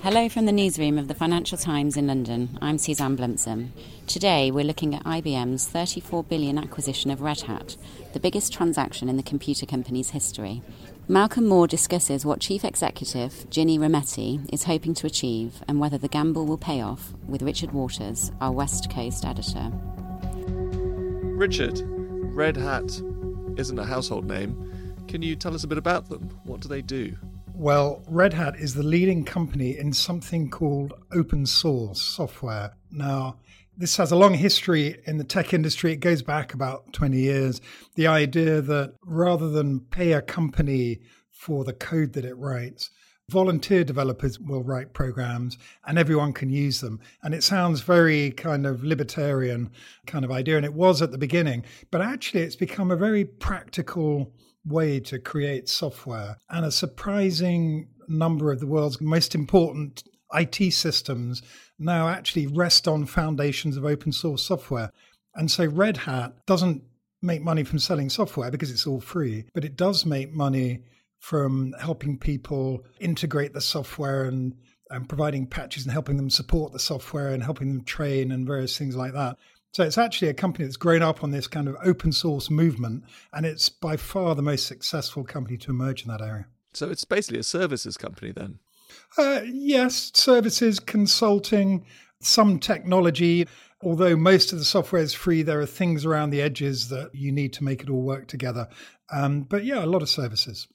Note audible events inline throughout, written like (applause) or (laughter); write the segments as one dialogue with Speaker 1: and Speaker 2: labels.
Speaker 1: Hello from the newsroom of the Financial Times in London. I'm Suzanne Blumsom. Today we're looking at IBM's 34 billion acquisition of Red Hat, the biggest transaction in the computer company's history. Malcolm Moore discusses what Chief Executive Ginni Rometty is hoping to achieve and whether the gamble will pay off with Richard Waters, our West Coast editor.
Speaker 2: Richard, Red Hat isn't a household name. Can you tell us a bit about them? What do they do?
Speaker 3: Well, Red Hat is the leading company in something called open source software. Now, this has a long history in the tech industry. It goes back about 20 years. The idea that rather than pay a company for the code that it writes, volunteer developers will write programs and everyone can use them. And it sounds very kind of libertarian kind of idea. And it was at the beginning, but actually it's become a very practical way to create software. And a surprising number of the world's most important IT systems now actually rest on foundations of open source software. And so Red Hat doesn't make money from selling software because it's all free, but it does make money from helping people integrate the software and, and providing patches and helping them support the software and helping them train and various things like that. So it's actually a company that's grown up on this kind of open source movement, and it's by far the most successful company to emerge in that area.
Speaker 2: So it's basically a services company then?
Speaker 3: Uh, yes, services, consulting, some technology. Although most of the software is free, there are things around the edges that you need to make it all work together. Um, but yeah, a lot of services.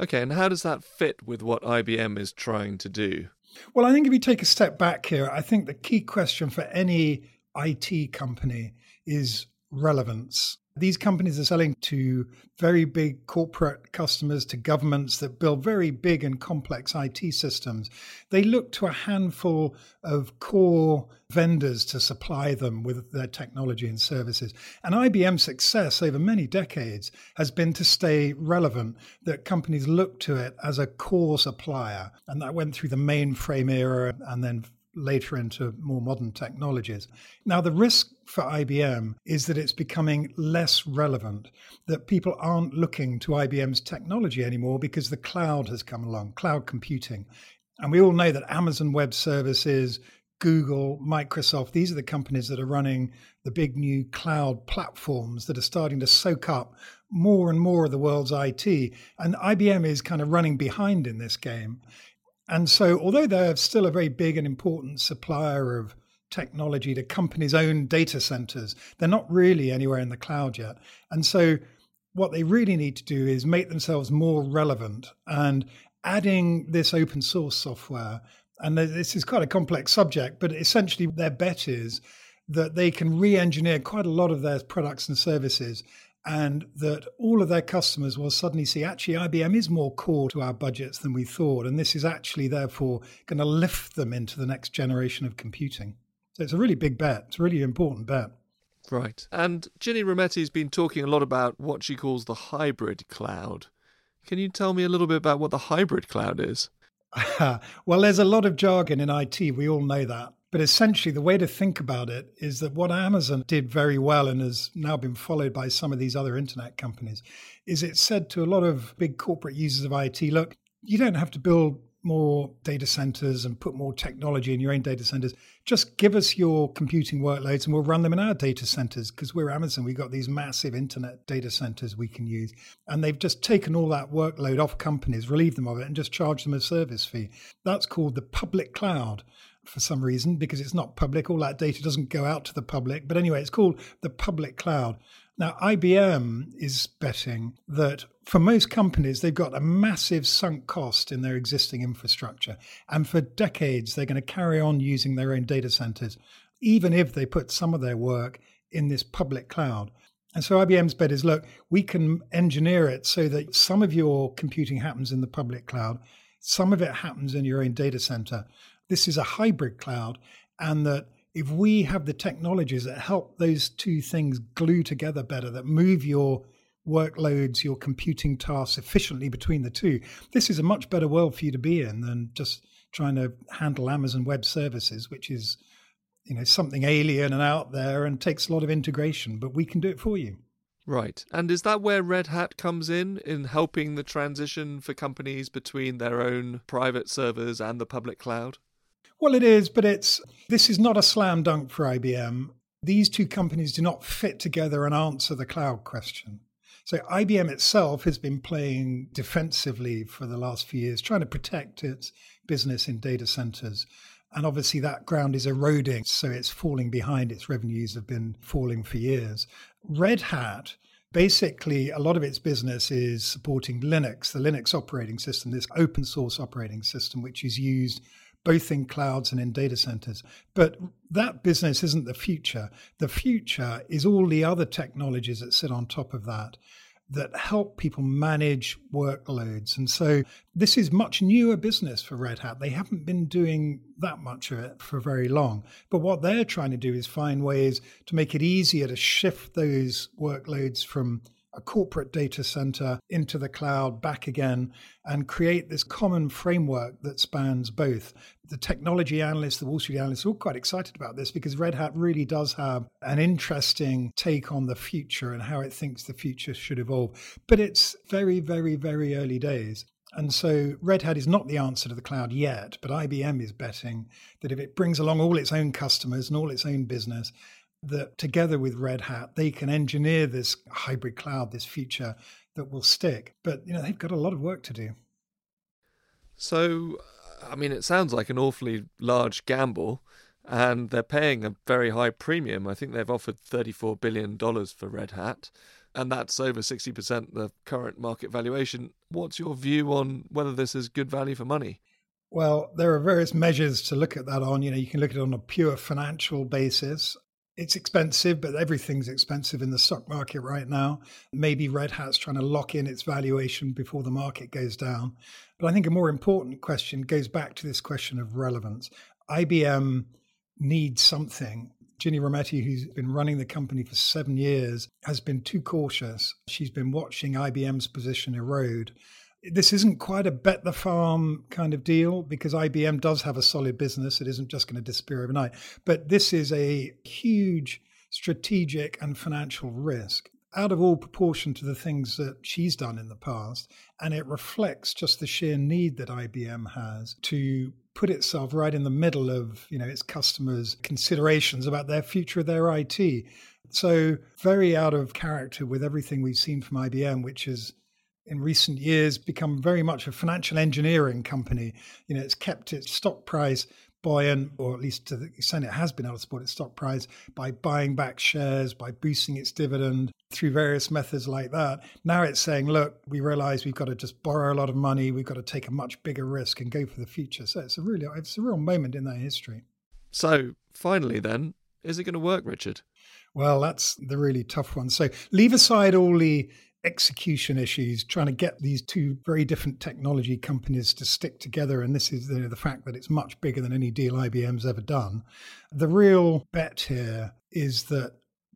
Speaker 2: Okay, and how does that fit with what IBM is trying to do?
Speaker 3: Well, I think if you take a step back here, I think the key question for any IT company is relevance. These companies are selling to very big corporate customers, to governments that build very big and complex IT systems. They look to a handful of core vendors to supply them with their technology and services. And IBM's success over many decades has been to stay relevant, that companies look to it as a core supplier. And that went through the mainframe era and then later into more modern technologies. Now, the risk for IBM is that it's becoming less relevant, that people aren't looking to IBM's technology anymore because the cloud has come along, cloud computing. And we all know that Amazon Web Services, Google, Microsoft, these are the companies that are running the big new cloud platforms that are starting to soak up more and more of the world's IT. And IBM is kind of running behind in this game. And so, although they're still a very big and important supplier of technology to companies' own data centers, they're not really anywhere in the cloud yet. And so, what they really need to do is make themselves more relevant and adding this open source software. And this is quite a complex subject, but essentially, their bet is that they can re engineer quite a lot of their products and services and that all of their customers will suddenly see actually IBM is more core to our budgets than we thought. And this is actually, therefore, going to lift them into the next generation of computing. So it's a really big bet. It's a really important bet.
Speaker 2: Right. And Ginni Rometty's been talking a lot about what she calls the hybrid cloud. Can you tell me a little bit about what the hybrid cloud is? (laughs)
Speaker 3: well, there's a lot of jargon in IT. We all know that. But essentially, the way to think about it is that what Amazon did very well and has now been followed by some of these other internet companies is it said to a lot of big corporate users of IT, look, you don't have to build more data centers and put more technology in your own data centers. Just give us your computing workloads and we'll run them in our data centers because we're Amazon. We've got these massive internet data centers we can use. And they've just taken all that workload off companies, relieved them of it, and just charged them a service fee. That's called the public cloud for some reason because it's not public. All that data doesn't go out to the public. But anyway, it's called the public cloud. Now, IBM is betting that for most companies, they've got a massive sunk cost in their existing infrastructure. And for decades, they're going to carry on using their own data centers, even if they put some of their work in this public cloud. And so IBM's bet is look, we can engineer it so that some of your computing happens in the public cloud, some of it happens in your own data center this is a hybrid cloud, and that if we have the technologies that help those two things glue together better, that move your workloads, your computing tasks efficiently between the two, this is a much better world for you to be in than just trying to handle Amazon Web Services, which is you know something alien and out there and takes a lot of integration, but we can do it for you.
Speaker 2: Right. And is that where Red Hat comes in, in helping the transition for companies between their own private servers and the public cloud?
Speaker 3: Well, it is, but it's this is not a slam dunk for IBM. These two companies do not fit together and answer the cloud question. So IBM itself has been playing defensively for the last few years, trying to protect its business in data centers. And obviously, that ground is eroding, so it's falling behind. Its revenues have been falling for years. Red Hat, basically, a lot of its business is supporting Linux, the Linux operating system, this open source operating system, which is used both in clouds and in data centers. But that business isn't the future. The future is all the other technologies that sit on top of that that help people manage workloads. And so this is much newer business for Red Hat. They haven't been doing that much of it for very long. But what they're trying to do is find ways to make it easier to shift those workloads from a corporate data center into the cloud, back again, and create this common framework that spans both. The technology analysts, the Wall Street analysts, are all quite excited about this because Red Hat really does have an interesting take on the future and how it thinks the future should evolve. But it's very, very, very early days. And so Red Hat is not the answer to the cloud yet, but IBM is betting that if it brings along all its own customers and all its own business, that together with Red Hat, they can engineer this hybrid cloud, this future that will stick. But you know, they've got a lot of work to do.
Speaker 2: So, I mean, it sounds like an awfully large gamble, and they're paying a very high premium. I think they've offered $34 billion for Red Hat, and that's over 60% of the current market valuation. What's your view on whether this is good value for money?
Speaker 3: Well, there are various measures to look at that on. You know, you can look at it on a pure financial basis it's expensive, but everything's expensive in the stock market right now. Maybe Red Hat's trying to lock in its valuation before the market goes down. But I think a more important question goes back to this question of relevance. IBM needs something. Ginni Rometty, who's been running the company for seven years, has been too cautious. She's been watching IBM's position erode this isn't quite a bet the farm kind of deal because IBM does have a solid business. It isn't just going to disappear overnight. But this is a huge strategic and financial risk out of all proportion to the things that she's done in the past. And it reflects just the sheer need that IBM has to put itself right in the middle of you know its customers' considerations about their future of their IT. So very out of character with everything we've seen from IBM, which is in recent years become very much a financial engineering company. You know, it's kept its stock price buoyant, or at least to the extent it has been able to support its stock price by buying back shares, by boosting its dividend through various methods like that. Now it's saying, look, we realize we've got to just borrow a lot of money, we've got to take a much bigger risk and go for the future. So it's a really it's a real moment in their history.
Speaker 2: So finally then, is it going to work, Richard?
Speaker 3: Well, that's the really tough one. So leave aside all the execution issues, trying to get these two very different technology companies to stick together. And this is the, the fact that it's much bigger than any deal IBM's ever done. The real bet here is that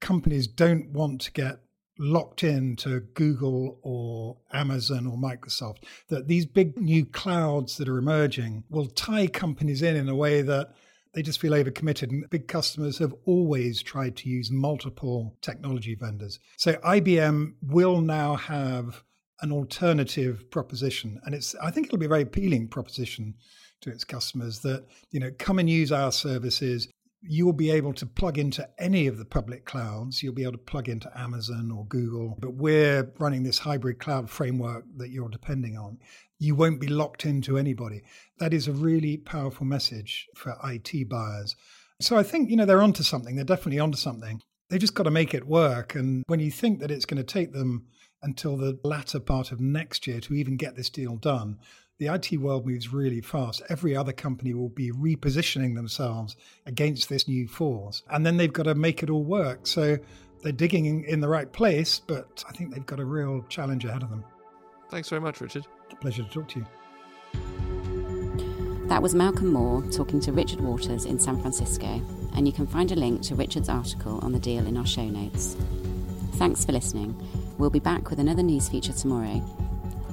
Speaker 3: companies don't want to get locked into Google or Amazon or Microsoft, that these big new clouds that are emerging will tie companies in in a way that they just feel overcommitted. And big customers have always tried to use multiple technology vendors. So IBM will now have an alternative proposition. And it's I think it'll be a very appealing proposition to its customers that, you know, come and use our services. You'll be able to plug into any of the public clouds. You'll be able to plug into Amazon or Google, but we're running this hybrid cloud framework that you're depending on you won't be locked into anybody. That is a really powerful message for IT buyers. So I think, you know, they're onto something. They're definitely onto something. They've just got to make it work. And when you think that it's going to take them until the latter part of next year to even get this deal done, the IT world moves really fast. Every other company will be repositioning themselves against this new force. And then they've got to make it all work. So they're digging in the right place, but I think they've got a real challenge ahead of them.
Speaker 2: Thanks very much, Richard.
Speaker 3: Pleasure to talk to you.
Speaker 1: That was Malcolm Moore talking to Richard Waters in San Francisco, and you can find a link to Richard's article on the deal in our show notes. Thanks for listening. We'll be back with another news feature tomorrow.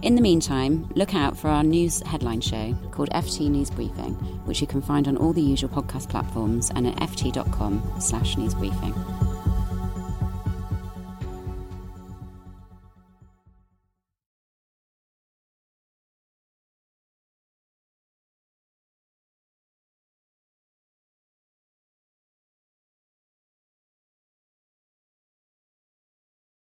Speaker 1: In the meantime, look out for our news headline show called FT News Briefing, which you can find on all the usual podcast platforms and at ft.com slash newsbriefing.